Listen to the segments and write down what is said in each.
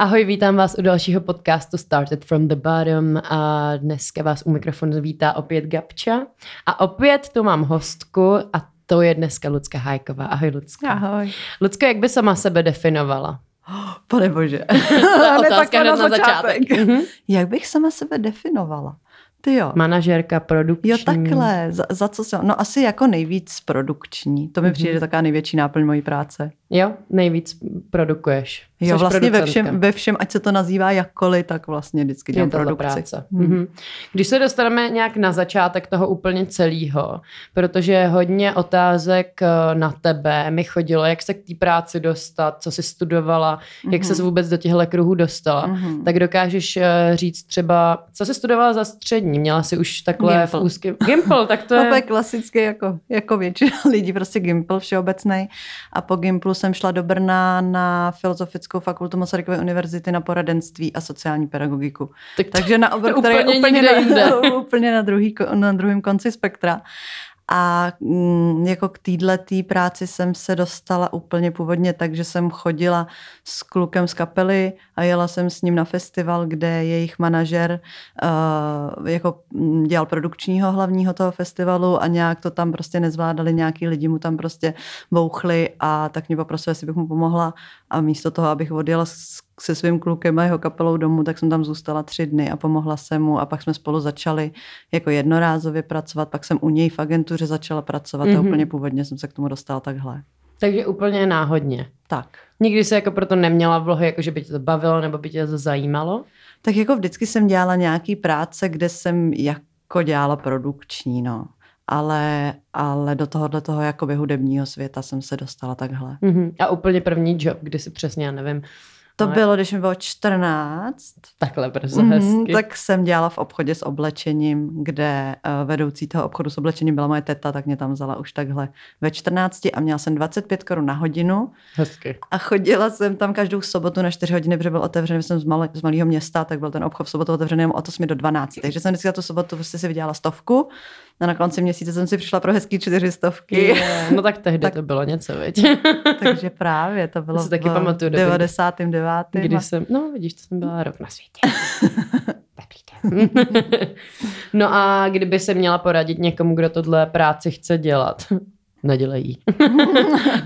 Ahoj, vítám vás u dalšího podcastu Started from the Bottom a dneska vás u mikrofonu vítá opět Gabča a opět tu mám hostku a to je dneska Lucka Hajková. Ahoj, Lucka. Ahoj. Lucka, jak by sama sebe definovala? Pane bože. To je otázka hned na začátek. Mhm. Jak bych sama sebe definovala? Ty jo. Manažerka, produkční. Jo, takhle. Za, za co jsem? No asi jako nejvíc produkční. To mi Mhm. přijde taková největší náplň mojí práce. Jo, nejvíc produkuješ. Jo, Jseš vlastně ve všem, ve všem, ať se to nazývá jakkoliv, tak vlastně vždycky je dělám produkci. práce. Hmm. Mhm. Když se dostaneme nějak na začátek toho úplně celého, protože hodně otázek eh, na tebe mi chodilo, jak se k té práci dostat, co jsi studovala, jak Mhm. se vůbec do těchto kruhů dostala, Mhm. tak dokážeš eh, říct třeba, co jsi studovala za střední? Měla jsi už takhle Gimpl. v úzkém... Gimpl, tak to To je... je klasický, jako, jako většina lidí, prostě Gimpl všeobecný. A po Gimplu jsem šla do Brna na Filozofickou fakultu Masarykovy univerzity na poradenství a sociální pedagogiku. tak to- Takže na obor, který Úplně je úplně jinde. na, úplně na, druhý, na druhém konci spektra. A mm, jako k této práci jsem se dostala úplně původně tak, že jsem chodila s klukem z kapely a jela jsem s ním na festival, kde jejich manažer uh, jako mm, dělal produkčního hlavního toho festivalu a nějak to tam prostě nezvládali, nějaký lidi mu tam prostě bouchli a tak mě poprosil, jestli bych mu pomohla a místo toho, abych odjela se svým klukem a jeho kapelou domů, tak jsem tam zůstala tři dny a pomohla jsem mu a pak jsme spolu začali jako jednorázově pracovat, pak jsem u něj v agentuře začala pracovat mm-hmm. a Mhm. úplně původně jsem se k tomu dostala takhle. Takže úplně náhodně. Tak. Nikdy se jako proto neměla vlohy, jako že by tě to bavilo nebo by tě to zajímalo? Tak jako vždycky jsem dělala nějaký práce, kde jsem jako dělala produkční, no. Ale, ale do tohohle toho jakoby hudebního světa jsem se dostala takhle. Mhm. A úplně první job, kdy si přesně, já nevím, To Ale- bylo, když mi bylo 14, takhle brzo Mhm, hezky. tak jsem dělala v obchodě s oblečením, kde uh, vedoucí toho obchodu s oblečením byla moje teta, tak mě tam vzala už takhle ve 14 a měla jsem 25 korun na hodinu Hezky. a chodila jsem tam každou sobotu na 4 hodiny, protože byl otevřený, jsem z, malé, z malého města, tak byl ten obchod v sobotu otevřený od 8 do 12. Takže jsem vždycky za tu sobotu prostě si vydělala stovku a na konci měsíce jsem si přišla pro hezký čtyři stovky. Je, no tak tehdy Tak- to bylo něco, viď? Takže právě to bylo si taky v pamatuju doby. 99. Kdy jsem, no vidíš, to jsem byla rok na světě. Dobrý den. no a kdyby se měla poradit někomu, kdo tohle práci chce dělat, nedělej jí.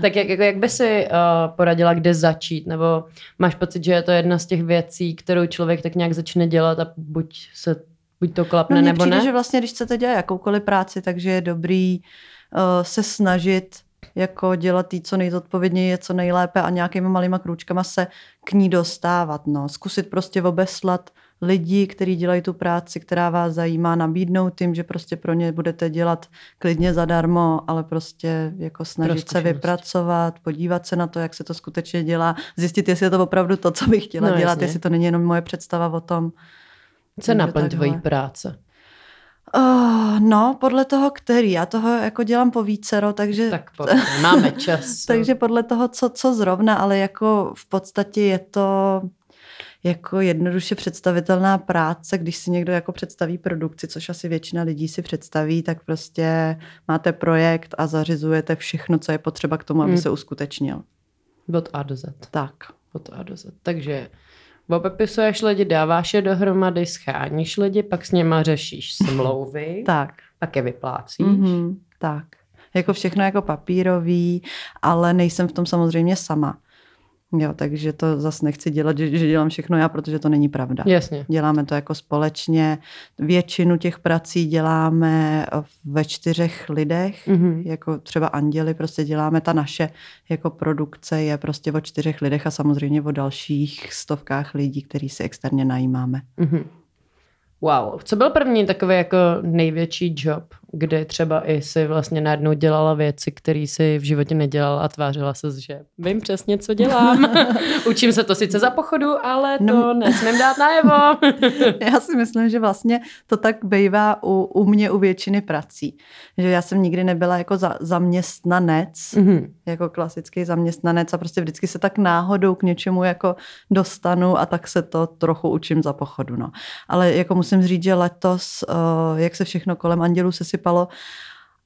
tak jak, jako, jak by si uh, poradila, kde začít? Nebo máš pocit, že je to jedna z těch věcí, kterou člověk tak nějak začne dělat a buď se buď to klapne, No nebo přijde, ne? že vlastně, když chcete dělat jakoukoliv práci, takže je dobrý uh, se snažit jako dělat jí co nejzodpovědněji, co nejlépe a nějakýma malýma krůčkama se k ní dostávat. No. Zkusit prostě obeslat lidi, kteří dělají tu práci, která vás zajímá, nabídnout tím, že prostě pro ně budete dělat klidně zadarmo, ale prostě jako snažit se vypracovat, podívat se na to, jak se to skutečně dělá, zjistit, jestli je to opravdu to, co bych chtěla No, dělat, jasně. jestli to není jenom moje představa o tom, Co naplň tvojí práce? Uh, no, podle toho, který. Já toho jako dělám po vícero, takže, Tak pojď, máme čas. takže podle toho, co, co zrovna, ale jako v podstatě je to jako jednoduše představitelná práce, když si někdo jako představí produkci, což asi většina lidí si představí, tak prostě máte projekt a zařizujete všechno, co je potřeba k tomu, aby Hmm. se uskutečnil. Od A do Z. Tak. Od A do Z. Takže obepisuješ lidi, dáváš je dohromady, scháníš lidi, pak s něma řešíš smlouvy, Tak. pak je vyplácíš. Mm-hmm, tak. Jako všechno jako papírový, ale nejsem v tom samozřejmě sama. Jo, takže to zase nechci dělat, že, že dělám všechno já, protože to není pravda. Jasně. Děláme to jako společně. Většinu těch prací děláme ve čtyřech lidech, Mhm. jako třeba Anděli, prostě děláme ta naše jako produkce je prostě o čtyřech lidech a samozřejmě o dalších stovkách lidí, který si externě najímáme. Mhm. Wow. Co byl první takový jako největší job, kdy třeba i si vlastně najednou dělala věci, které si v životě nedělala a tvářila se, že vím přesně, co dělám. Učím se to sice za pochodu, ale to No. nesmím dát najevo. Já si myslím, že vlastně to tak bývá u, u mě u většiny prací. Že já jsem nikdy nebyla jako za, zaměstnanec, Mhm. jako klasický zaměstnanec a prostě vždycky se tak náhodou k něčemu jako dostanu a tak se to trochu učím za pochodu. No. Ale jako musím říct, že letos, uh, jak se všechno kolem Andělů sesypalo,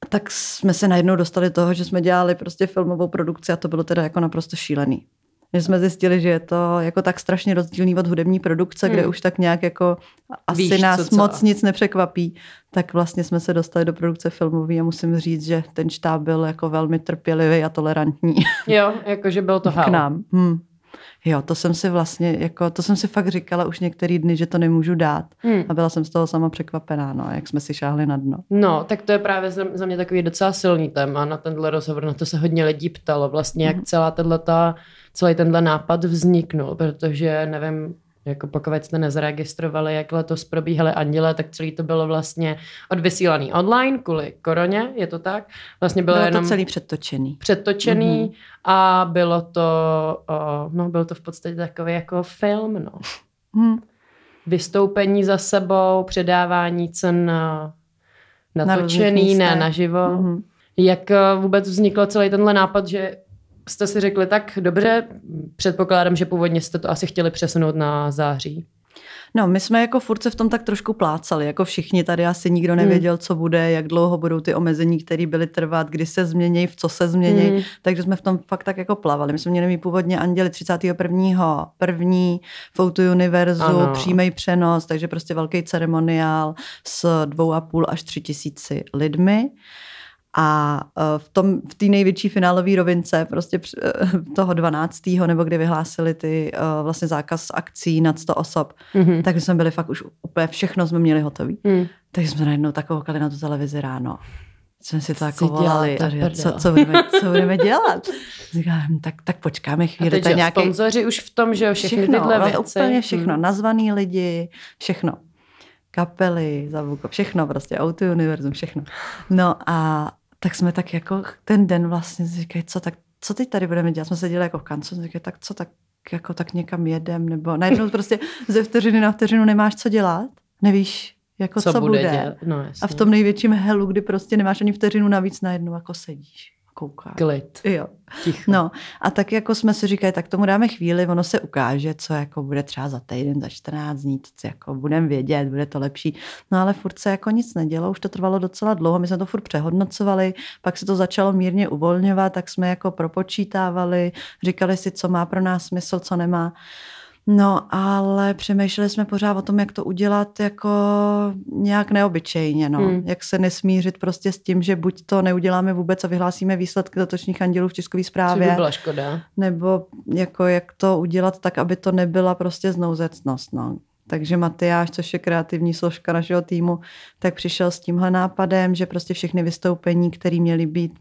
tak jsme se najednou dostali do toho, že jsme dělali prostě filmovou produkci a to bylo teda jako naprosto šílený. Že jsme zjistili, že je to jako tak strašně rozdílný od hudební produkce, hmm. kde už tak nějak jako asi Víš, nás co, co. moc nic nepřekvapí. Tak vlastně jsme se dostali do produkce filmové a musím říct, že ten štáb byl jako velmi trpělivý a tolerantní Jo, jakože byl to k hell. nám. Hmm. Jo, to jsem si vlastně, jako, to jsem si fakt říkala už některý dny, že to nemůžu dát. Hmm. A byla jsem z toho sama překvapená, no, jak jsme si šáhli na dno. No, tak to je právě za mě takový docela silný téma na tenhle rozhovor, na to se hodně lidí ptalo vlastně, jak celá tato, celý tenhle nápad vzniknul, protože nevím, jako pokud jste nezaregistrovali, jak letos probíhaly Anděle, tak celý to bylo vlastně odvysílaný online kvůli koroně, je to tak? Vlastně bylo, Bylo jenom to celý předtočený. předtočený Mhm. a bylo to, o, no byl to v podstatě takový jako film, no. Hmm. Vystoupení za sebou, předávání cen na Na natočený, různých ne naživo. Mhm. Jak eh, vůbec vznikl celý tenhle nápad, že jste si řekli, tak dobře, předpokládám, že původně jste to asi chtěli přesunout na září. No, my jsme jako furt se v tom tak trošku plácali, jako všichni tady asi nikdo nevěděl, co bude, jak dlouho budou ty omezení, které byly trvat, kdy se změní, v co se změní, Hmm. takže jsme v tom fakt tak jako plavali. My jsme měli mít původně Anděli 31. první Outu Univerzu, přímý přenos, takže prostě velký ceremoniál s dvou a půl až tři tisíci lidmi. A eh, v tom v té největší finálové rovince, prostě eh, toho 12. nebo kdy vyhlásili ty eh, vlastně zákaz akcí nad 100 osob, Mhm. tak jsme byli fakt už úplně všechno jsme měli hotový. Hmm. Takže jsme najednou tak koukali na tu televizi ráno. Jsme si to Co jako volali a co, co, budeme, co budeme dělat. Říkám, "Hm, tak, tak počkáme A chvíli. teď to je že nějaký, sponzoři už v tom, že jo, všechny všechno, tyhle věci. úplně všechno. Hmm. Nazvaný lidi, všechno. Kapely, zavuko, všechno prostě, auto univerzum, všechno. No a tak jsme tak jako ten den vlastně si říkali, co tak, co teď tady budeme dělat? Jsme seděli jako v kancu, říkali, tak co tak, jako tak někam jedem, nebo najednou prostě ze vteřiny na vteřinu nemáš co dělat, nevíš, jako co, co, bude. bude. Dělat? No, jasně. A v tom největším helu, kdy prostě nemáš ani vteřinu navíc najednou jako sedíš a koukáš. Klid, Jo. ticho. No a tak jako jsme si říkali, tak tomu dáme chvíli, ono se ukáže, co jako bude třeba za týden, za 14 dní, to jako budeme vědět, bude to lepší. No ale furt se jako nic nedělo, už to trvalo docela dlouho, my jsme to furt přehodnocovali, pak se to začalo mírně uvolňovat, tak jsme jako propočítávali, říkali si, co má pro nás smysl, co nemá. No, ale přemýšleli jsme pořád o tom, jak to udělat jako nějak neobyčejně, no. Hmm. Jak se nesmířit prostě s tím, že buď to neuděláme vůbec a vyhlásíme výsledky letošních andělů v tiskové zprávě, by byla škoda. nebo jako jak to udělat tak, aby to nebyla prostě znouzecnost, no. Takže Matyáš, což je kreativní složka našeho týmu, tak přišel s tímhle nápadem, že prostě všechny vystoupení, které měly být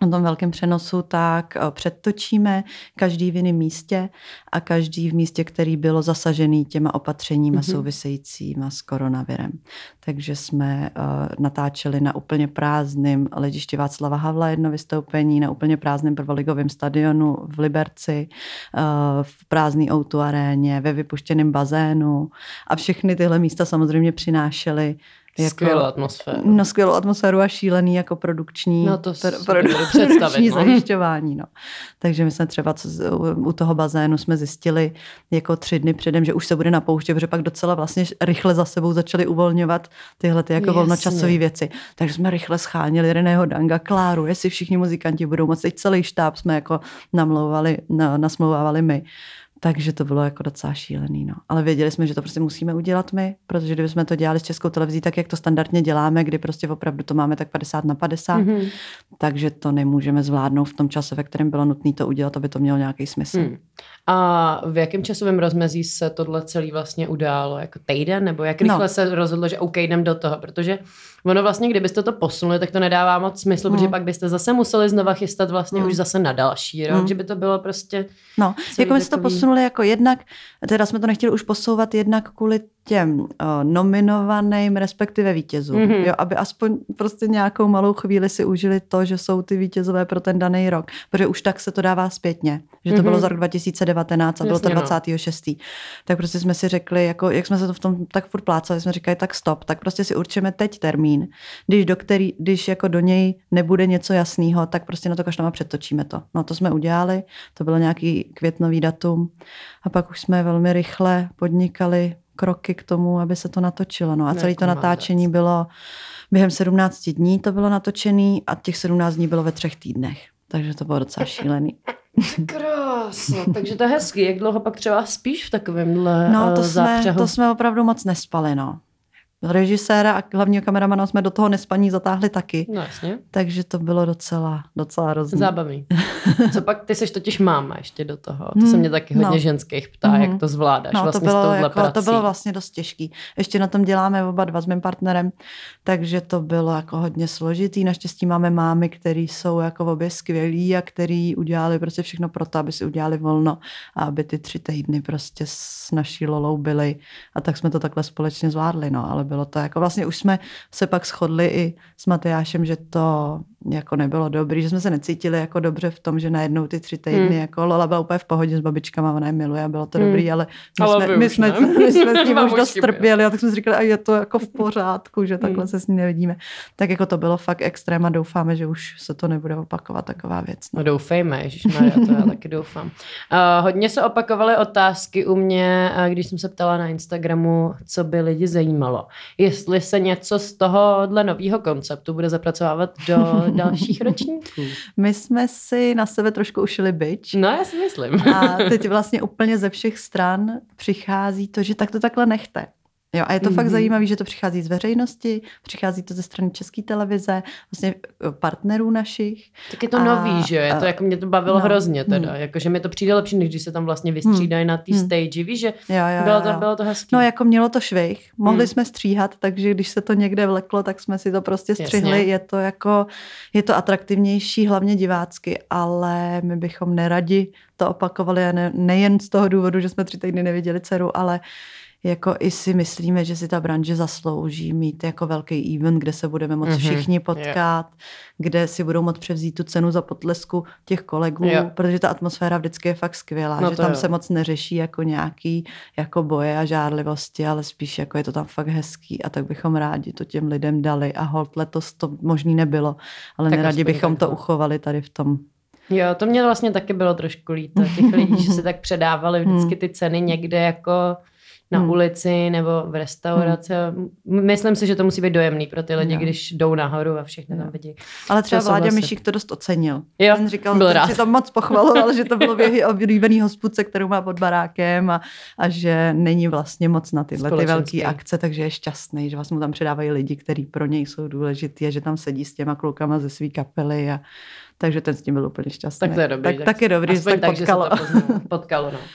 na tom velkém přenosu, tak eh, předtočíme každý v jiném místě a každý v místě, který bylo zasažený těma opatřeníma Mhm. mm-hmm. souvisejícíma s koronavirem. Takže jsme uh, natáčeli na úplně prázdném letišti Václava Havla jedno vystoupení, na úplně prázdném prvoligovém stadionu v Liberci, uh, v prázdný outu aréně, ve vypuštěném bazénu a všechny tyhle místa samozřejmě přinášely jako, Skvělou atmosféru. No skvělou atmosféru a šílený jako produkční, No to si pro- dovedu představit, produkční no. zajišťování. No. Takže my jsme třeba u- toho bazénu jsme zjistili jako tři dny předem, že už se bude napouštět, protože pak docela vlastně rychle za sebou začali uvolňovat tyhle ty jako volnočasové věci. Takže jsme rychle schánili Reného Danga, Kláru, jestli všichni muzikanti budou moc, teď celý štáb jsme jako namlouvali, na, nasmlouvávali my. Takže to bylo jako docela šílený. No. Ale věděli jsme, že to prostě musíme udělat my, protože kdybychom to dělali s českou televizí, tak jak to standardně děláme, kdy prostě opravdu to máme tak 50 na 50, mm-hmm. Mhm. takže to nemůžeme zvládnout v tom čase, ve kterém bylo nutné to udělat, aby to mělo nějaký smysl. Hmm. A v jakém časovém rozmezí se tohle celý vlastně událo? Jako týden? Nebo jak rychle No. se rozhodlo, že OK, jdem do toho? Protože ono vlastně, kdybyste to posunuli, tak to nedává moc smysl, Hmm. protože pak byste zase museli znova chystat vlastně Hmm. už zase na další rok, Hmm. že by to bylo prostě... No, jako my jsme to takový- posunuli jako jednak, teda jsme to nechtěli už posouvat jednak kvůli těm uh, nominovaným, respektive vítězům, Mhm. mm-hmm. jo, aby aspoň prostě nějakou malou chvíli si užili to, že jsou ty vítězové pro ten daný rok, protože už tak se to dává zpětně, že to Mhm. bylo za rok 2019 a bylo to Jasně, no. 26. Tak prostě jsme si řekli, jako, jak jsme se to v tom tak furt plácali, jsme říkali, tak stop, tak prostě si určíme teď termín, když do který, když jako do něj nebude něco jasného, tak prostě na to kašlama přetočíme to. No to jsme udělali, to bylo nějaký květnový datum a pak už jsme velmi rychle podnikali kroky k tomu, aby se to natočilo. No a celé to natáčení bylo během 17 dní to bylo natočený a těch 17 dní bylo ve třech týdnech. Takže to bylo docela šílený. Krásno, takže to je hezký. Jak dlouho pak třeba spíš v takovémhle No, to, uh, jsme, zápřehu? to jsme opravdu moc nespali, no. Režiséra a hlavního kameramana jsme do toho nespaní zatáhli taky, No jasně. takže to bylo docela, docela hrozný. Zábavný. Co pak, ty seš totiž máma ještě do toho. To Hmm, se mě taky hodně no. ženských ptá, Mhm. jak to zvládáš No, vlastně to bylo, s touhle jako, prací. to bylo vlastně dost těžký. Ještě na tom děláme oba dva s mým partnerem, takže to bylo jako hodně složitý. Naštěstí máme mámy, které jsou jako obě skvělí a který udělali prostě všechno pro to, aby si udělali volno a aby ty tři týdny prostě s naší Lolou byly. A tak jsme to takhle společně zvládli, no. Ale bylo to. Jako vlastně už jsme se pak shodli i s Matyášem, že to jako nebylo dobrý, že jsme se necítili jako dobře v tom, že najednou ty tři týdny, Hmm. jako Lola byla úplně v pohodě s babičkama, ona je miluje a bylo to Hmm. dobrý, ale my Ale jsme, my jsme, ne. my jsme s tím už dost trpěli a tak jsme si říkali, a je to jako v pořádku, že takhle Hmm. se s ní nevidíme. Tak jako to bylo fakt extrém a doufáme, že už se to nebude opakovat taková věc. No. No doufejme, ježišmarja, to já taky doufám. Uh, hodně se opakovaly otázky u mě, uh, když jsem se ptala na Instagramu, co by lidi zajímalo. Jestli se něco z tohohle nového konceptu bude zapracovávat do dalších ročníků. My jsme si na sebe trošku ušili byč. No, já si myslím. A teď vlastně úplně ze všech stran přichází to, že tak to takhle nechte. Jo, a je to mm-hmm. fakt Mhm. zajímavé, že to přichází z veřejnosti, přichází to ze strany České televize, vlastně eh, partnerů našich. Tak je to A- nový, že jo? Je to a- jako mě to bavilo no, hrozně teda. hmm. Jakože mi to přijde lepší, než když se tam vlastně vystřídají na té Hmm. stage. Víš, že Jo, jo, bylo to, jo. bylo to hezký. No jako mělo to švih, mohli Hmm. jsme stříhat, takže když se to někde vleklo, tak jsme si to prostě střihli. Jasně. Je to jako, je to atraktivnější, hlavně divácky, ale my bychom neradi to opakovali a ne, nejen z toho důvodu, že jsme tři týdny neviděli dceru, ale jako i si myslíme, že si ta branže zaslouží mít jako velký event, kde se budeme moct Mhm, všichni potkat, kde si budou moct převzít tu cenu za potlesku těch kolegů, Jo. protože ta atmosféra vždycky je fakt skvělá, No že tam jo. se moc neřeší jako nějaký jako boje a žárlivosti, ale spíš jako je to tam fakt hezký a tak bychom rádi to těm lidem dali a hold letos to možný nebylo, ale Tak neradi bychom to takhle. uchovali tady v tom. Jo, to mě vlastně taky bylo trošku líto těch lidí, že si tak předávali vždycky ty ceny někde jako na Hmm. ulici nebo v restauraci. M- Myslím si, že to musí být dojemný pro ty lidi, Jo. když jdou nahoru a všechny tam Jo. vidí. Ale třeba To Vláďa souhlasím. Myšík to dost ocenil. Jo, Ten říkal, byl rád. si to moc pochvaloval, že to bylo v jeho oblíbený hospodce, kterou má pod barákem a, a že není vlastně moc na tyhle ty velké akce, takže je šťastný, že vlastně mu tam předávají lidi, kteří pro něj jsou důležití a že tam sedí s těma klukama ze své kapely a takže ten s tím byl úplně šťastný. Tak to je dobrý. Tak, tak je dobrý, že se tak tak, potkalo. Že se to poznalo, potkalo no.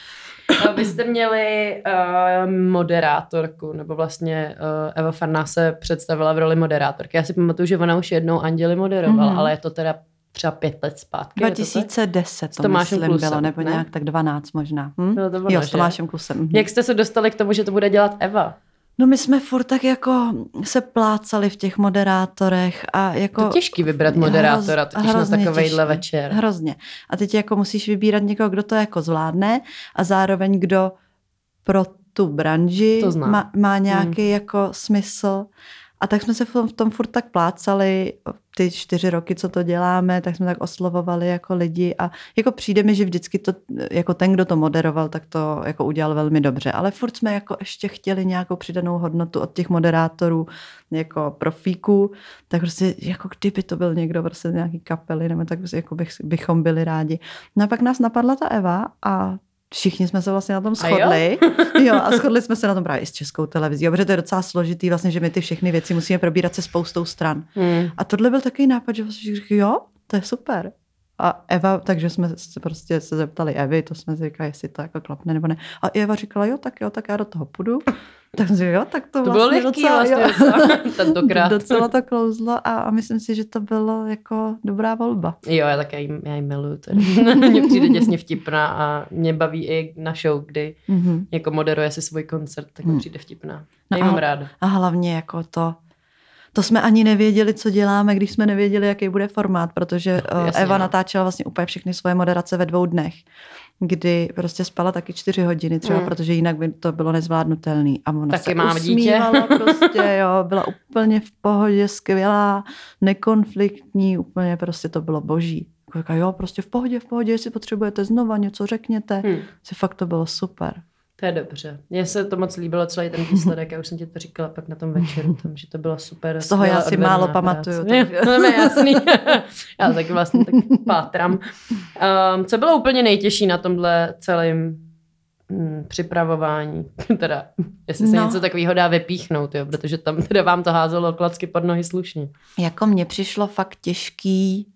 A Vy jste měli uh, moderátorku, nebo vlastně uh, Eva Farná se představila v roli moderátorky. Já si pamatuju, že ona už jednou Anděli moderovala, Mhm. ale je to teda třeba pět let zpátky. je to tak? 2010 S to Tomášem myslím Klusem, bylo, nebo ne? nějak tak 12 možná. Hm? Bylo to ono, jo, s? Tomášem Klusem. Jak jste se dostali k tomu, že to bude dělat Eva? No my jsme furt tak jako se plácali v těch moderátorech a jako... To je těžký vybrat moderátora, Hroz- totiž na takovejhle těžký. večer. Hrozně. A teď jako musíš vybírat někoho, kdo to jako zvládne a zároveň kdo pro tu branži má, má nějaký jako smysl. A tak jsme se v tom, v tom furt tak plácali, ty čtyři roky, co to děláme, tak jsme tak oslovovali jako lidi a jako přijde mi, že vždycky to, jako ten, kdo to moderoval, tak to jako udělal velmi dobře. Ale furt jsme jako ještě chtěli nějakou přidanou hodnotu od těch moderátorů, jako profíků, tak prostě jako kdyby to byl někdo prostě nějaký kapely, nebo tak prostě jako bych, bychom byli rádi. No a pak nás napadla ta Eva a všichni jsme se vlastně na tom A jo? shodli. Jo? a shodli jsme se na tom právě i s českou televizí, jo, protože to je docela složitý, vlastně, že my ty všechny věci musíme probírat se spoustou stran. Hmm. A tohle byl takový nápad, že vlastně řekli, jo, to je super. A Eva, takže jsme se prostě se zeptali Evy, to jsme si říkali, jestli to jako klapne nebo ne. A Eva říkala, jo, tak jo, tak já do toho půjdu. Tak jsem jo, tak to, To vlastně bylo lehký docela, vlastně docela, tentokrát. Docela to klouzlo a, a myslím si, že to bylo jako dobrá volba. Jo, já tak já jí, já jí miluju. Mně přijde děsně vtipná a mě baví i na show, kdy Mhm. jako moderuje si svůj koncert, tak mi Hmm. přijde vtipná. No No a- mám ráda. A hlavně jako to, to jsme ani nevěděli, co děláme, když jsme nevěděli, jaký bude formát, protože No, no, jasně, Eva no. natáčela vlastně úplně všechny svoje moderace ve dvou dnech, kdy prostě spala taky čtyři hodiny třeba, Mm. protože jinak by to bylo nezvládnutelný. A ona Taky se mám dítě. prostě, jo, byla úplně v pohodě, skvělá, nekonfliktní, úplně prostě to bylo boží. Jako říká, jo, prostě v pohodě, v pohodě, jestli potřebujete znova něco, řekněte. Hmm. Si fakt to bylo super. To je dobře. Mně se to moc líbilo, celý ten výsledek, já už jsem ti to říkala pak na tom večeru, tam, že to bylo super. Z toho já si málo práce. pamatuju. Takže... to je jasný. já taky vlastně tak pátram. Um, co bylo úplně nejtěžší na tomhle celém hmm, připravování? teda, jestli se no. něco takového dá vypíchnout, jo, protože tam teda vám to házelo klacky pod nohy slušně. Jako mně přišlo fakt těžký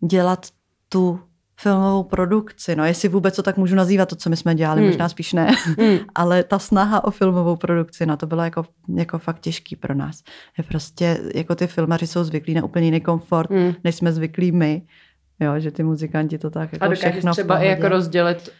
dělat tu filmovou produkci, no jestli vůbec to tak můžu nazývat, to, co my jsme dělali, hmm. možná spíš ne, hmm. ale ta snaha o filmovou produkci, no to bylo jako, jako fakt těžký pro nás. Je prostě, jako ty filmaři jsou zvyklí na úplně jiný komfort, hmm. než jsme zvyklí my, jo, že ty muzikanti to tak jako A všechno třeba i jako rozdělit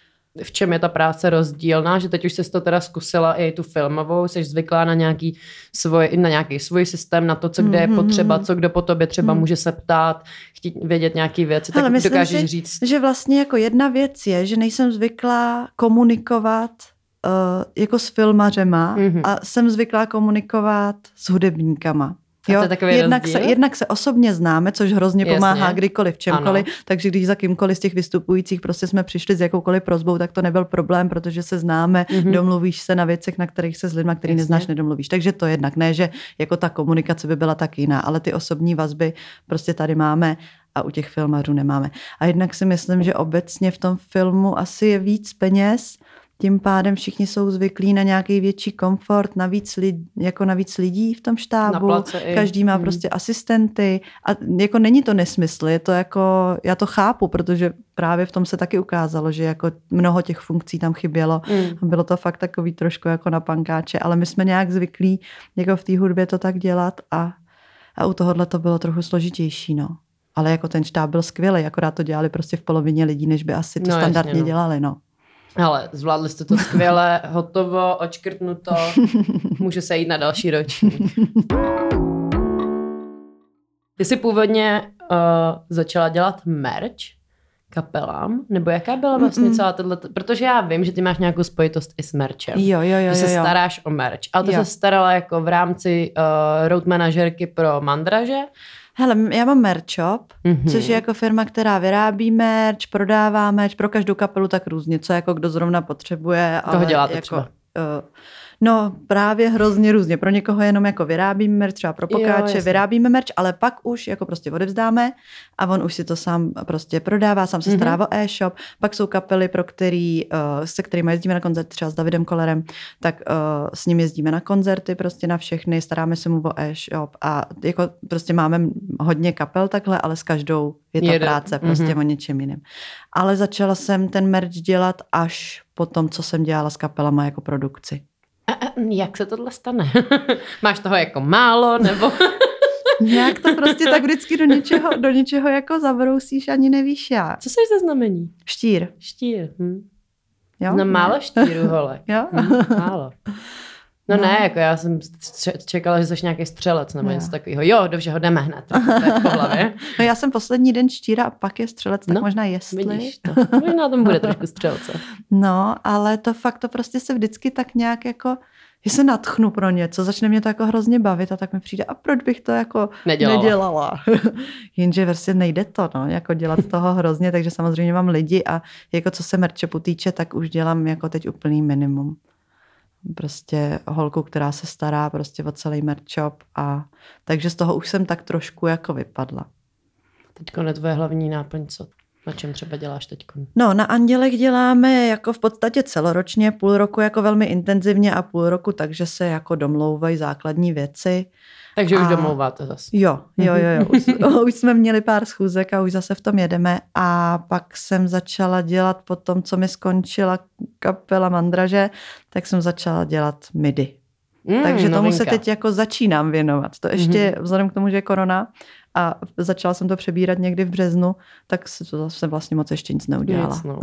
v čem je ta práce rozdílná, že teď už jsi to teda zkusila i tu filmovou, jsi zvyklá na nějaký svoj, na nějaký svůj systém, na to, co kde je mhm, potřeba, mhm. co kdo po tobě třeba mm. může se ptát, chtít vědět nějaké věci, Hele, tak dokážeš si, říct. že vlastně jako jedna věc je, že nejsem zvyklá komunikovat uh, jako s filmařema mm-hmm. a jsem zvyklá komunikovat s hudebníkama. Jo, to je jednak, se, jednak se osobně známe, což hrozně Jasně. pomáhá kdykoliv, čemkoliv, ano. takže když za kýmkoliv z těch vystupujících prostě jsme přišli s jakoukoliv prozbou, tak to nebyl problém, protože se známe, mm-hmm. domluvíš se na věcech, na kterých se s lidmi, který Jasně. neznáš, nedomluvíš. Takže to jednak ne, že jako ta komunikace by byla tak jiná, ale ty osobní vazby prostě tady máme a u těch filmařů nemáme. A jednak si myslím, že obecně v tom filmu asi je víc peněz, tím pádem všichni jsou zvyklí na nějaký větší komfort, na víc, lid, jako na víc lidí v tom štábu, každý má hmm. prostě asistenty a jako není to nesmysl, je to jako, já to chápu, protože právě v tom se taky ukázalo, že jako mnoho těch funkcí tam chybělo hmm. bylo to fakt takový trošku jako na pankáče, ale my jsme nějak zvyklí jako v té hudbě to tak dělat a, a u tohohle to bylo trochu složitější, no. Ale jako ten štáb byl skvělý, akorát to dělali prostě v polovině lidí, než by asi to no, standardně jasně, no. dělali, no. Ale zvládli jste to skvěle, hotovo, očkrtnuto, může se jít na další ročník. Ty jsi původně uh, začala dělat merch kapelám, nebo jaká byla vlastně celá tohle, protože já vím, že ty máš nějakou spojitost i s merchem. Jo, jo, jo. Že se jo, jo. staráš o merch, ale to jo. se starala jako v rámci uh, road manažerky pro Mandraže, Hele, já mám merch shop, mm-hmm. což je jako firma, která vyrábí merch, prodává merch pro každou kapelu tak různě, co jako kdo zrovna potřebuje. Toho děláte jako, třeba? Uh, No právě hrozně různě. Pro někoho jenom jako vyrábíme merch, třeba pro pokáče jo, vyrábíme merch, ale pak už jako prostě odevzdáme a on už si to sám prostě prodává, sám se mm-hmm. stará o e-shop. Pak jsou kapely, pro který, uh, se kterými jezdíme na koncert, třeba s Davidem Kolerem, tak uh, s ním jezdíme na koncerty, prostě na všechny, staráme se mu o e-shop a jako prostě máme hodně kapel takhle, ale s každou je to Jede. práce prostě mm-hmm. o něčem jiném. Ale začala jsem ten merch dělat až po tom, co jsem dělala s kapelama jako produkci. Jak se tohle stane? Máš toho jako málo, nebo... Nějak to prostě tak vždycky do něčeho, do něčeho jako zabrousíš, ani nevíš já. Co jsi za znamení? Štír. Štír. Hm. Jo? Znám málo štírů, holek. Jo? Hm, málo. No, no ne, jako já jsem čekala, že jsi nějaký střelec nebo něco takového. Jo, dobře, ho jdeme hned. po hlavě. No já jsem poslední den štíra a pak je střelec, tak no, možná jestli. Vidíš to. Možná tam bude trošku střelce. No, ale to fakt to prostě se vždycky tak nějak jako že se natchnu pro něco, začne mě to jako hrozně bavit a tak mi přijde, a proč bych to jako nedělala. nedělala. Jenže vlastně nejde to, no, jako dělat toho hrozně, takže samozřejmě mám lidi a jako co se merčepu týče, tak už dělám jako teď úplný minimum prostě holku, která se stará prostě o celý merch shop a takže z toho už jsem tak trošku jako vypadla. Teďko je tvoje hlavní náplň, co? Na čem třeba děláš teď? No, na Andělek děláme jako v podstatě celoročně, půl roku jako velmi intenzivně a půl roku, takže se jako domlouvají základní věci. Takže a... už domlouváte zase. Jo, jo, jo. jo. Už, už jsme měli pár schůzek a už zase v tom jedeme. A pak jsem začala dělat po tom, co mi skončila kapela Mandraže, tak jsem začala dělat midi. Mm, Takže tomu novinka. se teď jako začínám věnovat. To ještě mm-hmm. vzhledem k tomu, že je korona a začala jsem to přebírat někdy v březnu, tak se to zase vlastně moc ještě nic neudělala. Nic, no.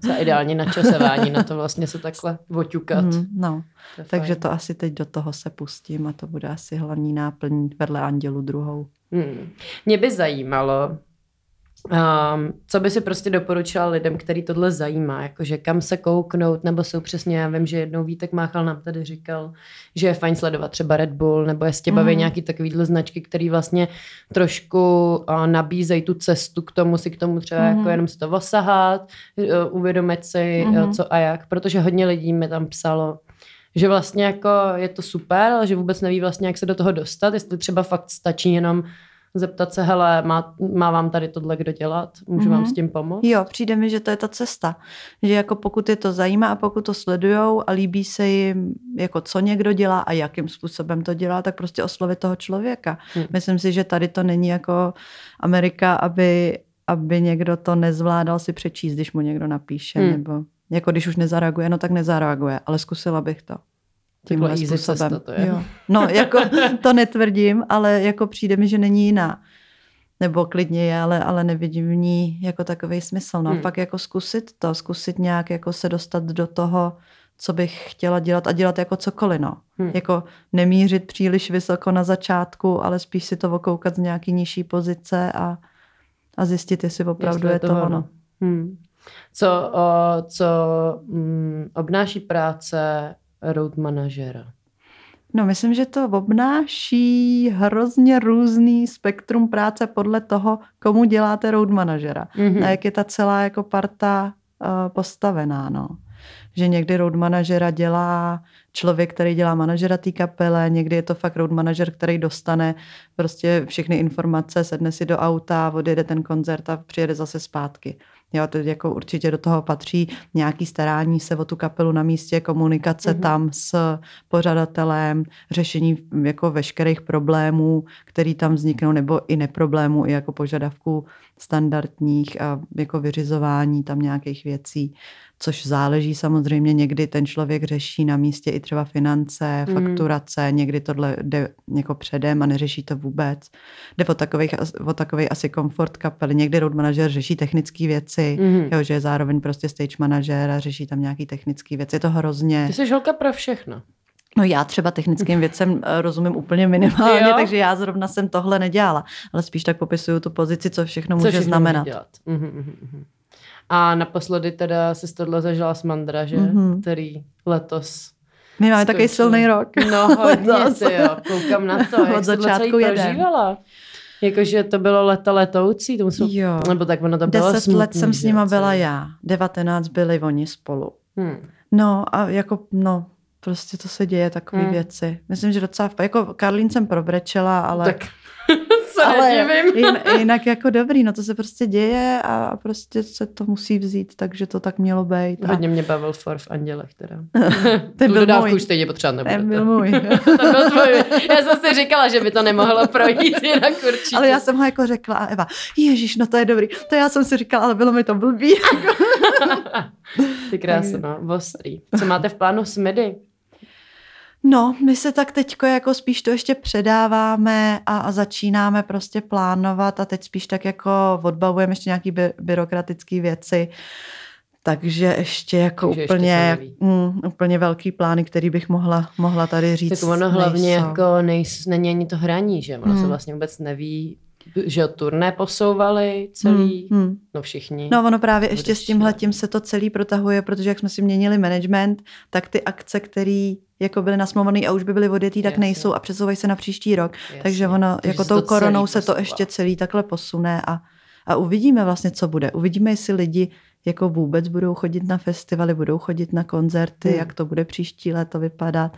Za ideální načasování na to vlastně se takhle oťukat. Mm, no, to takže fajn. to asi teď do toho se pustím a to bude asi hlavní náplň vedle Andělu druhou. Mm. Mě by zajímalo, Um, co by si prostě doporučila lidem, který tohle zajímá, jakože kam se kouknout, nebo jsou přesně, já vím, že jednou Vítek Máchal nám tady říkal, že je fajn sledovat třeba Red Bull, nebo jestli baví mm. nějaký takovýhle značky, který vlastně trošku uh, nabízejí tu cestu k tomu, si k tomu třeba mm. jako jenom si to osahat, uh, uvědomit si, mm. uh, co a jak, protože hodně lidí mi tam psalo, že vlastně jako je to super, ale že vůbec neví vlastně, jak se do toho dostat, jestli třeba fakt stačí jenom zeptat se, hele, má, má vám tady tohle kdo dělat, můžu mm-hmm. vám s tím pomoct? Jo, přijde mi, že to je ta cesta. Že jako pokud je to zajímá a pokud to sledujou a líbí se jim, jako co někdo dělá a jakým způsobem to dělá, tak prostě oslovit toho člověka. Hmm. Myslím si, že tady to není jako Amerika, aby, aby někdo to nezvládal si přečíst, když mu někdo napíše, hmm. nebo jako když už nezareaguje, no tak nezareaguje, ale zkusila bych to tímhle způsobem. Cesta to je. Jo. No, jako to netvrdím, ale jako přijde mi, že není jiná. Nebo klidně je, ale, ale nevidím v ní jako takový smysl. No, hmm. pak jako zkusit to, zkusit nějak jako se dostat do toho, co bych chtěla dělat a dělat jako cokoliv, no. Hmm. Jako nemířit příliš vysoko na začátku, ale spíš si to okoukat z nějaký nižší pozice a, a zjistit, jestli opravdu jestli je to ono. ono. Hmm. Co, o, co mm, obnáší práce road manažera? No, myslím, že to obnáší hrozně různý spektrum práce podle toho, komu děláte road manažera. Mm-hmm. A jak je ta celá jako parta uh, postavená, no. Že někdy road manažera dělá člověk, který dělá manažera té kapele, někdy je to fakt road manažer, který dostane prostě všechny informace, sedne si do auta, odjede ten koncert a přijede zase zpátky. Jo, to jako určitě do toho patří nějaký starání se o tu kapelu na místě, komunikace mm-hmm. tam s pořadatelem, řešení jako veškerých problémů, který tam vzniknou, nebo i neproblémů, i jako požadavků standardních a jako vyřizování tam nějakých věcí což záleží samozřejmě, někdy ten člověk řeší na místě i třeba finance, mm. fakturace, někdy tohle jde jako předem a neřeší to vůbec. Jde o takový, o takový asi komfort kapely, někdy road manažer řeší technické věci, mm. jo, že je zároveň prostě stage manažer a řeší tam nějaký technické věci, je to hrozně... Ty jsi holka pro všechno. No já třeba technickým věcem eh, rozumím úplně minimálně, jo? takže já zrovna jsem tohle nedělala, ale spíš tak popisuju tu pozici, co všechno co může všechno znamenat. Dělat. Mm-hmm. A naposledy teda se tohle zažila s Mandra, že? Mm-hmm. Který letos my máme takový silný rok. No hodně, ty jo, koukám na to, jak Od začátku prožívala. Jakože to bylo leta letoucí, to musel, jo. nebo tak ono to bylo Deset smutný, let jsem s nima byla já, devatenáct byli oni spolu. Hmm. No a jako, no, prostě to se děje, takové hmm. věci. Myslím, že docela, jako Karlín jsem probrečela, ale... Tak se ale jin, jinak jako dobrý, no to se prostě děje a prostě se to musí vzít, takže to tak mělo být. Hodně mě bavil For v Andělech teda. Ten byl můj. už stejně potřebovat nebudete. Ten byl můj. to byl tvůj. Já jsem si říkala, že by to nemohlo projít jinak určitě. Ale já jsem ho jako řekla a Eva, ježíš, no to je dobrý. To já jsem si říkala, ale bylo mi to blbý. Ty krásno, no, ostrý. Co máte v plánu s Midi? No, my se tak teď jako spíš to ještě předáváme a, a začínáme prostě plánovat a teď spíš tak jako odbavujeme ještě nějaký by, byrokratické věci. Takže ještě jako Takže úplně, ještě mm, úplně velký plány, který bych mohla, mohla tady říct. Tak ono hlavně nejsou. jako nejs, není ani to hraní, že ono mm. se vlastně vůbec neví, že turné posouvali celý, hmm, hmm. no všichni. No ono právě ještě s tímhle tím se to celý protahuje, protože jak jsme si měnili management, tak ty akce, které jako byly nasmluvané a už by byly odjetý, tak Jasně. nejsou a přesouvají se na příští rok. Jasně. Takže ono, Takže jako tou koronou se to ještě celý takhle posune a, a uvidíme vlastně, co bude. Uvidíme, jestli lidi jako vůbec budou chodit na festivaly, budou chodit na koncerty, hmm. jak to bude příští léto vypadat.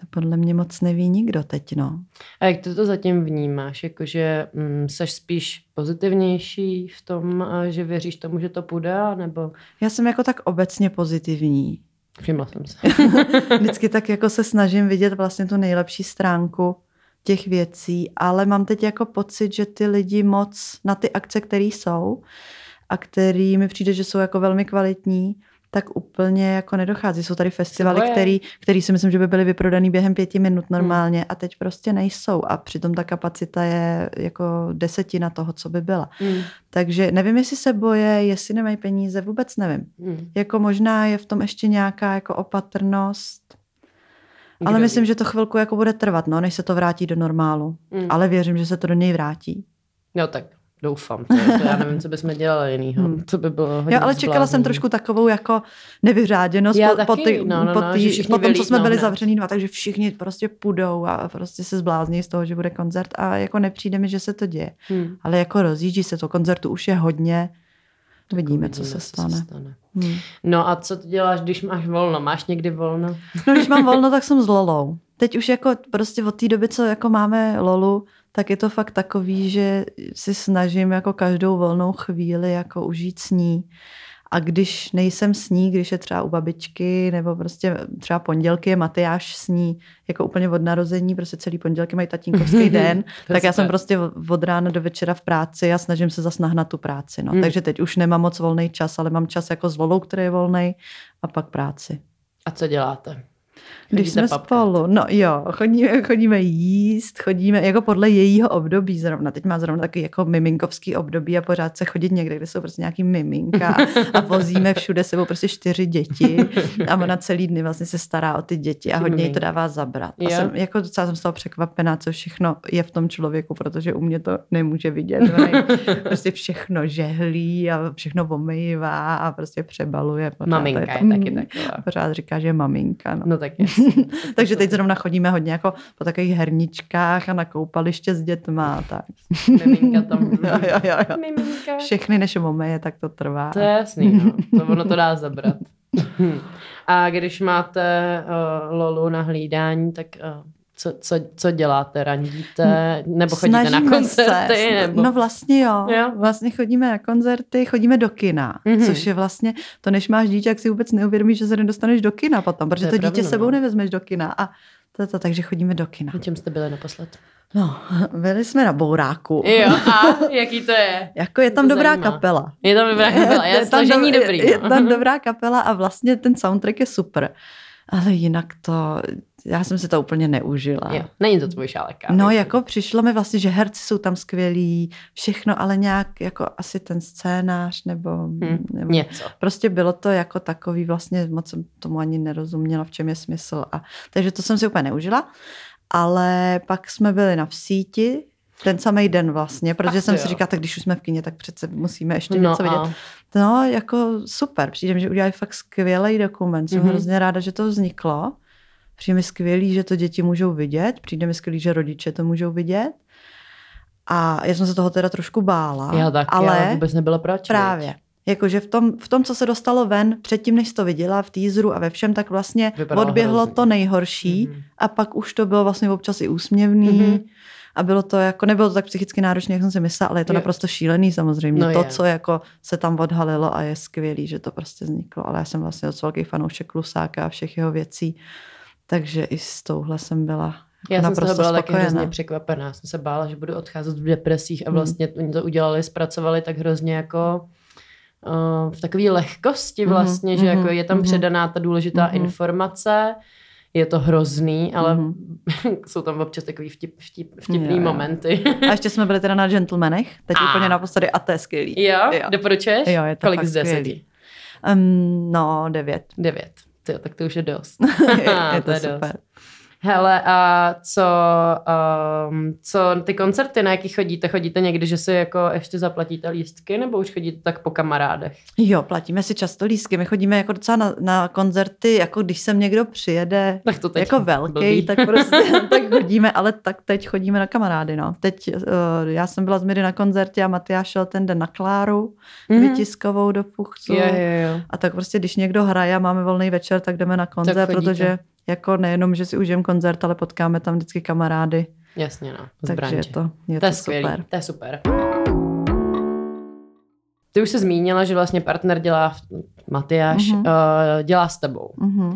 To podle mě moc neví nikdo teď, no. A jak ty to zatím vnímáš? Jakože mm, seš spíš pozitivnější v tom, že věříš tomu, že to půjde, nebo? Já jsem jako tak obecně pozitivní. Všimla jsem se. Vždycky tak jako se snažím vidět vlastně tu nejlepší stránku těch věcí, ale mám teď jako pocit, že ty lidi moc na ty akce, které jsou a který mi přijde, že jsou jako velmi kvalitní, tak úplně jako nedochází. Jsou tady festivaly, který, který si myslím, že by byly vyprodaný během pěti minut hmm. normálně hmm. a teď prostě nejsou. A přitom ta kapacita je jako desetina toho, co by byla. Hmm. Takže nevím, jestli se boje, jestli nemají peníze, vůbec nevím. Hmm. Jako možná je v tom ještě nějaká jako opatrnost. Kdo ale myslím, ví? že to chvilku jako bude trvat, no, než se to vrátí do normálu. Hmm. Ale věřím, že se to do něj vrátí. No tak Doufám. To, to já nevím, co bychom dělali jinýho. Hmm. To by bylo hodně Jo, ale čekala zbláznění. jsem trošku takovou jako nevyřáděnost Já po, po, taky, ty, no, no, po, no, že všichni po tom, co jsme byli hned. zavřený dva, takže všichni prostě půjdou a prostě se zblázní z toho, že bude koncert a jako nepřijde mi, že se to děje. Hmm. Ale jako rozjíždí se to, koncertu už je hodně, uvidíme, co Uvidíme, se stane. Hmm. No a co ty děláš, když máš volno? Máš někdy volno? No, když mám volno, tak jsem s Lolou. Teď už jako prostě od té doby, co jako máme Lolu, tak je to fakt takový, že si snažím jako každou volnou chvíli jako užít s ní. A když nejsem s ní, když je třeba u babičky, nebo prostě třeba pondělky je Matyáš s ní jako úplně od narození, prostě celý pondělky mají tatínkovský den, tak já jsem prostě od rána do večera v práci a snažím se zas nahnat tu práci. No. Hmm. Takže teď už nemám moc volný čas, ale mám čas jako s Lolou, který je volný a pak práci. A co děláte? Když jsme papkat? spolu, no jo, chodíme, chodíme jíst, chodíme jako podle jejího období zrovna. Teď má zrovna taky jako miminkovský období a pořád se chodit někde, kde jsou prostě nějaký miminka a, a vozíme všude sebou prostě čtyři děti a ona celý dny vlastně se stará o ty děti a hodně jí to dává zabrat. A Jo. jsem, jako docela jsem z toho překvapená, co všechno je v tom člověku, protože u mě to nemůže vidět. Ona prostě všechno žehlí a všechno omývá a prostě přebaluje. Pořád Maminka to je tam- taky taková. Pořád říká, že je maminka. No. No tak je. Takže teď zrovna chodíme hodně jako po takových herničkách a na koupaliště s dětma tak. Miminka tam. Jo, jo, jo, jo. Miminka. Všechny než omeje, tak to trvá. To je jasný, no. To ono to dá zabrat. A když máte uh, Lolu na hlídání, tak uh, co, co, co děláte? Randíte? Nebo chodíte na Snažíme koncerty? Se, nebo... No vlastně jo. Jo. Vlastně chodíme na koncerty, chodíme do kina, Mhm. mm-hmm. což je vlastně, to než máš dítě, jak si vůbec neuvědomíš, že se nedostaneš do kina potom, protože je to, dítě pravda, sebou no. nevezmeš do kina a to, to, takže chodíme do kina. Na čem jste byli naposled? No, byli jsme na Bouráku. Jo, a jaký to je? Jako je tam to dobrá zajímá. kapela. Je tam dobrá kapela, je, tam složení do- dobrý. Je no. tam dobrá kapela a vlastně ten soundtrack je super. Ale jinak to, já jsem si to úplně neužila. Jo, není to tvůj šálek kávy. No jako přišlo mi vlastně, že herci jsou tam skvělí, všechno, ale nějak jako asi ten scénář nebo, Hm, nebo Něco. prostě bylo to jako takový, vlastně moc jsem tomu ani nerozuměla, v čem je smysl. A, takže to jsem si úplně neužila. Ale pak jsme byli na síti, ten samý den vlastně, protože Ach, jsem jo. si říkala, tak když už jsme v kině, tak přece musíme ještě No něco vidět. a No, jako super. Přijde mi, že udělali fakt skvělý dokument. Jsem Mhm. mm-hmm. hrozně ráda, že to vzniklo. Přijde mi skvělý, že to děti můžou vidět. Přijde mi skvělý, že rodiče to můžou vidět. A já jsem se toho teda trošku bála. já taky, ale ale vůbec nebylo proč. právě. Jakože v tom, v tom, co se dostalo ven, předtím, než to viděla v teaseru a ve všem, tak vlastně Vypadalo odběhlo hrozně. to nejhorší Mhm. a pak už to bylo vlastně občas i úsměvný. Mhm. A bylo to jako, nebylo to tak psychicky náročné, jak jsem si myslela, ale je to Jo. naprosto šílený samozřejmě. No to, je. co jako se tam odhalilo a je skvělý, že to prostě vzniklo. Ale já jsem vlastně docela velký fanoušek Klusáka a všech jeho věcí. Takže i s touhle jsem byla Já jsem z toho byla taky spokojená. hrozně překvapená. Jsem se bála, že budu odcházet v depresích a Hmm. vlastně oni to udělali, zpracovali tak hrozně jako uh, v takové lehkosti Mhm, vlastně, že mhm, jako je tam mhm. předaná ta důležitá Mhm. informace, je to hrozný, ale Mhm. jsou tam občas takový vtip, vtip, vtipný Jo, jo. momenty. A ještě jsme byli teda na Gentlemanech, teď A. úplně naposledy a to je skvělý. jo? Jo. Doporučuješ? Jo, je to Kolik z deseti? Um, no, devět. Devět. Tyjo, tak to už je dost. je to, je super. dost. Hele, a co, um, co ty koncerty, na jaký chodíte? Chodíte někdy, že si jako ještě zaplatíte lístky, nebo už chodíte tak po kamarádech? Jo, platíme si často lístky. My chodíme jako docela na, na koncerty, jako když sem někdo přijede, Tak to teď jako velký, blbý. tak prostě tak chodíme, ale tak teď chodíme na kamarády, no. Teď uh, já jsem byla z Miry na koncertě a Matyáš šel ten den na Kláru, Mhm. mm-hmm. vytiskovou do Puchcu. Jo, jo, jo. A tak prostě, když někdo hraje a máme volný večer, tak jdeme na koncert, protože jako nejenom, že si užijeme koncert, ale potkáme tam vždycky kamarády. Jasně, no. Z takže je to, je to to, je skvělý, super. to je super. Ty už se zmínila, že vlastně partner dělá, Matyáš, Mhm. uh, dělá s tebou. Mhm.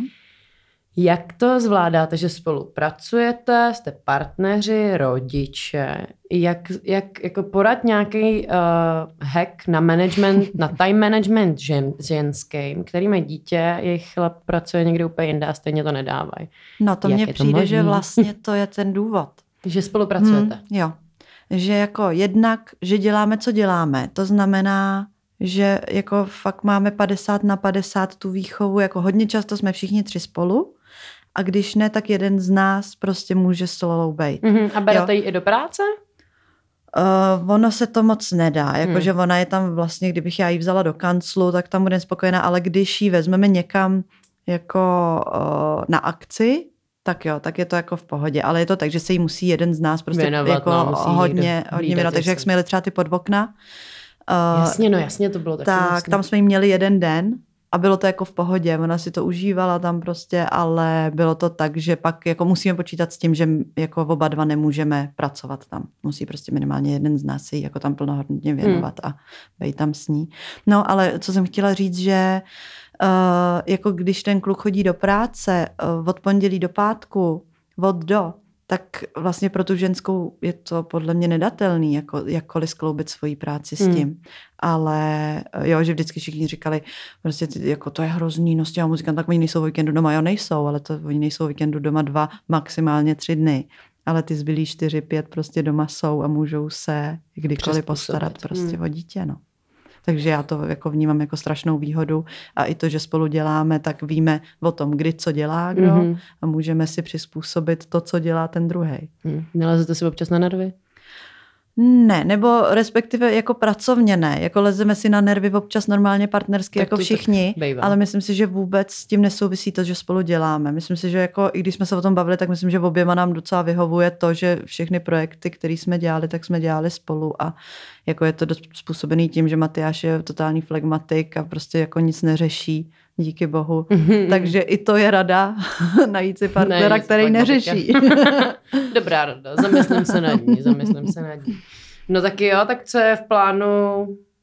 Jak to zvládáte, že spolupracujete, jste partneři, rodiče? Jak, jak jako porad nějaký uh, hack na management, na time management žen, ženským, který mají dítě, jejich chlap pracuje někde úplně jinde a stejně to nedávají. No to mně přijde, že možný? vlastně to je ten důvod. Že spolupracujete. Hmm, jo. Že jako jednak, že děláme, co děláme. To znamená, že jako fakt máme 50 na 50 tu výchovu, jako hodně často jsme všichni tři spolu a když ne, tak jeden z nás prostě může s Lolou být. Mhm. A berete ji i do práce? Uh, ono se to moc nedá, Hmm. jakože ona je tam vlastně, kdybych já ji vzala do kanclu, tak tam bude spokojená, ale když ji vezmeme někam jako uh, na akci, tak jo, tak je to jako v pohodě, ale je to tak, že se jí musí jeden z nás prostě Věnovat, jako no, musí hodně, hodně věnovat, takže jak jsme jeli třeba ty podvokna, uh, Jasně, no jasně, to bylo taky tak jasný. tam jsme jí měli jeden den a bylo to jako v pohodě, ona si to užívala tam prostě, ale bylo to tak, že pak jako musíme počítat s tím, že jako oba dva nemůžeme pracovat tam. Musí prostě minimálně jeden z nás si jako tam plnohodnotně věnovat a být tam s ní. No ale co jsem chtěla říct, že uh, jako když ten kluk chodí do práce uh, od pondělí do pátku, od do, tak vlastně pro tu ženskou je to podle mě nedatelný, jako jakkoliv skloubit svoji práci s Hmm. tím. Ale eh, jo, že vždycky všichni říkali, prostě jako to je hrozný, no s těma muzikant, tak oni nejsou o víkendu doma, jo nejsou, ale to oni nejsou o víkendu doma dva, maximálně tři dny. Ale ty zbylí čtyři, pět prostě doma jsou a můžou se kdykoliv postarat prostě Hmm. o dítě, no. Takže já to jako vnímám jako strašnou výhodu a i to, že spolu děláme, tak víme o tom, kdy co dělá kdo Mhm. a můžeme si přizpůsobit to, co dělá ten druhý. Hm. Nelezete si občas na nervy? Ne, nebo respektive jako pracovně ne, jako lezeme si na nervy občas normálně partnersky Tak jako všichni, ale myslím si, že vůbec s tím nesouvisí to, že spolu děláme. Myslím si, že jako i když jsme se o tom bavili, tak myslím, že oběma nám docela vyhovuje to, že všechny projekty, které jsme dělali, tak jsme dělali spolu a jako je to dost způsobený tím, že Matyáš je totální flegmatik a prostě jako nic neřeší, díky bohu. Takže i to je rada najít si partnera, si který neřeší. Dobrá rada, zamyslím se nad ní, zamyslím se nad ní. No taky jo, tak co je v plánu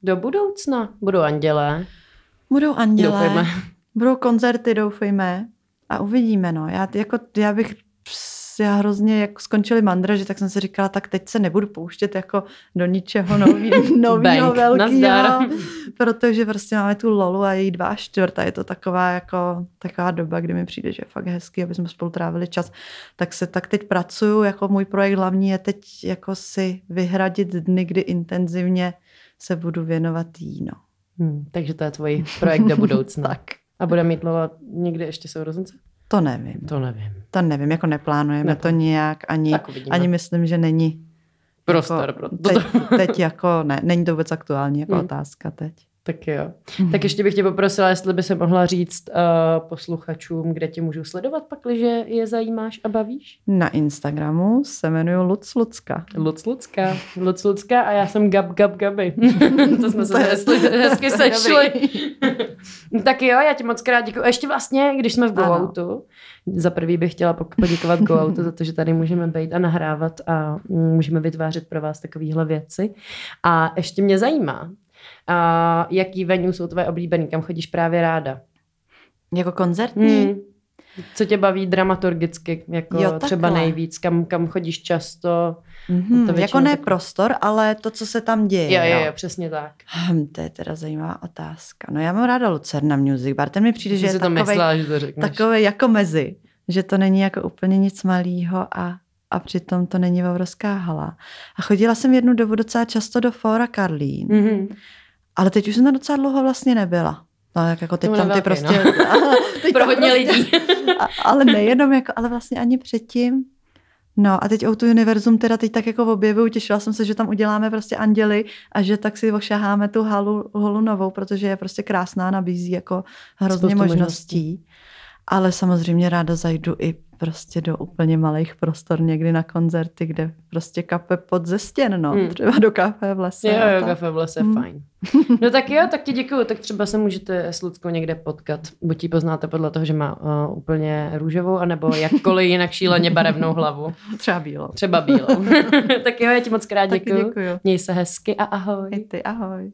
do budoucna? Budou andělé, Budou andělé. doufejme. Budou koncerty, doufejme. A uvidíme, no. Já, jako, já bych já hrozně, jako skončili mandraži, tak jsem si říkala, tak teď se nebudu pouštět jako do ničeho nový, novýho Bank, velkýho, nazdar. protože prostě máme tu Lolu a její dva a čtvrt a je to taková jako taková doba, kdy mi přijde, že je fakt hezký, aby jsme spolu trávili čas. Tak se tak teď pracuju, jako můj projekt hlavní je teď jako si vyhradit dny, kdy intenzivně se budu věnovat jí, no. Hm, takže to je tvůj projekt do budoucna. Tak. A bude mít Lola někdy ještě sourozence? To nevím. To nevím. To nevím, jako neplánujeme Neplán- to nijak, ani, ani myslím, že není. Prostor jako, pro to. teď, teď jako ne, není to vůbec aktuální jako Hmm. otázka teď. Tak jo. Tak ještě bych tě poprosila, jestli by se mohla říct uh, posluchačům, kde tě můžou sledovat, pakliže je zajímáš a bavíš. Na Instagramu se jmenuji Luc Lucka. Luc Lucka. Luc Lucka a já jsem Gab Gab Gaby. to jsme se hezky, hezky sešli. tak jo, já ti moc krát děkuji. A ještě vlastně, když jsme v Ano. GoOutu, za prvý bych chtěla poděkovat GoOutu za to, že tady můžeme být a nahrávat a můžeme vytvářet pro vás takovéhle věci. A ještě mě zajímá, a jaký venue jsou tvoje oblíbený, kam chodíš právě ráda? Jako koncertní? Hmm. Co tě baví dramaturgicky, jako Jo, třeba nejvíc, kam, kam chodíš často? Mm-hmm. To Jako ne tak- prostor, ale to, co se tam děje. Jo, jo, jo, přesně tak. Hm, to je teda zajímavá otázka. No já mám ráda Lucerna Music Bar. Ten mi přijde, že Že je takovej, myslela, že to řekneš. takový jako mezi. Že to není jako úplně nic malého a, a přitom to není obrovská hala. A chodila jsem jednu dobu docela často do Fora Karlín. Mm-hmm. Ale teď už jsem tam docela dlouho vlastně nebyla. No, tak jako teď tam ty prostě... teď Pro hodně prostě- lidí. A, ale nejenom jako, ale vlastně ani předtím. No a teď Outu Univerzum teda teď tak jako objevuju, těšila jsem se, že tam uděláme prostě anděly a že tak si ošaháme tu halu, halu novou, protože je prostě krásná, nabízí jako hrozně možností. možností. Ale samozřejmě ráda zajdu i prostě do úplně malých prostor někdy na koncerty, kde prostě kape pod ze stěn, no. Hmm. Třeba do kafe v lese. Jo, jo, tak. kafe v lese, Mm. fajn. No tak jo, tak ti děkuju, tak třeba se můžete s Luckou někde potkat. Buď ji poznáte podle toho, že má uh, úplně růžovou, anebo jakkoliv jinak šíleně barevnou hlavu. Třeba bílou. Třeba bílou. tak jo, já ti moc krát Taky děkuju. děkuju. Měj se hezky a ahoj. I ty, ahoj.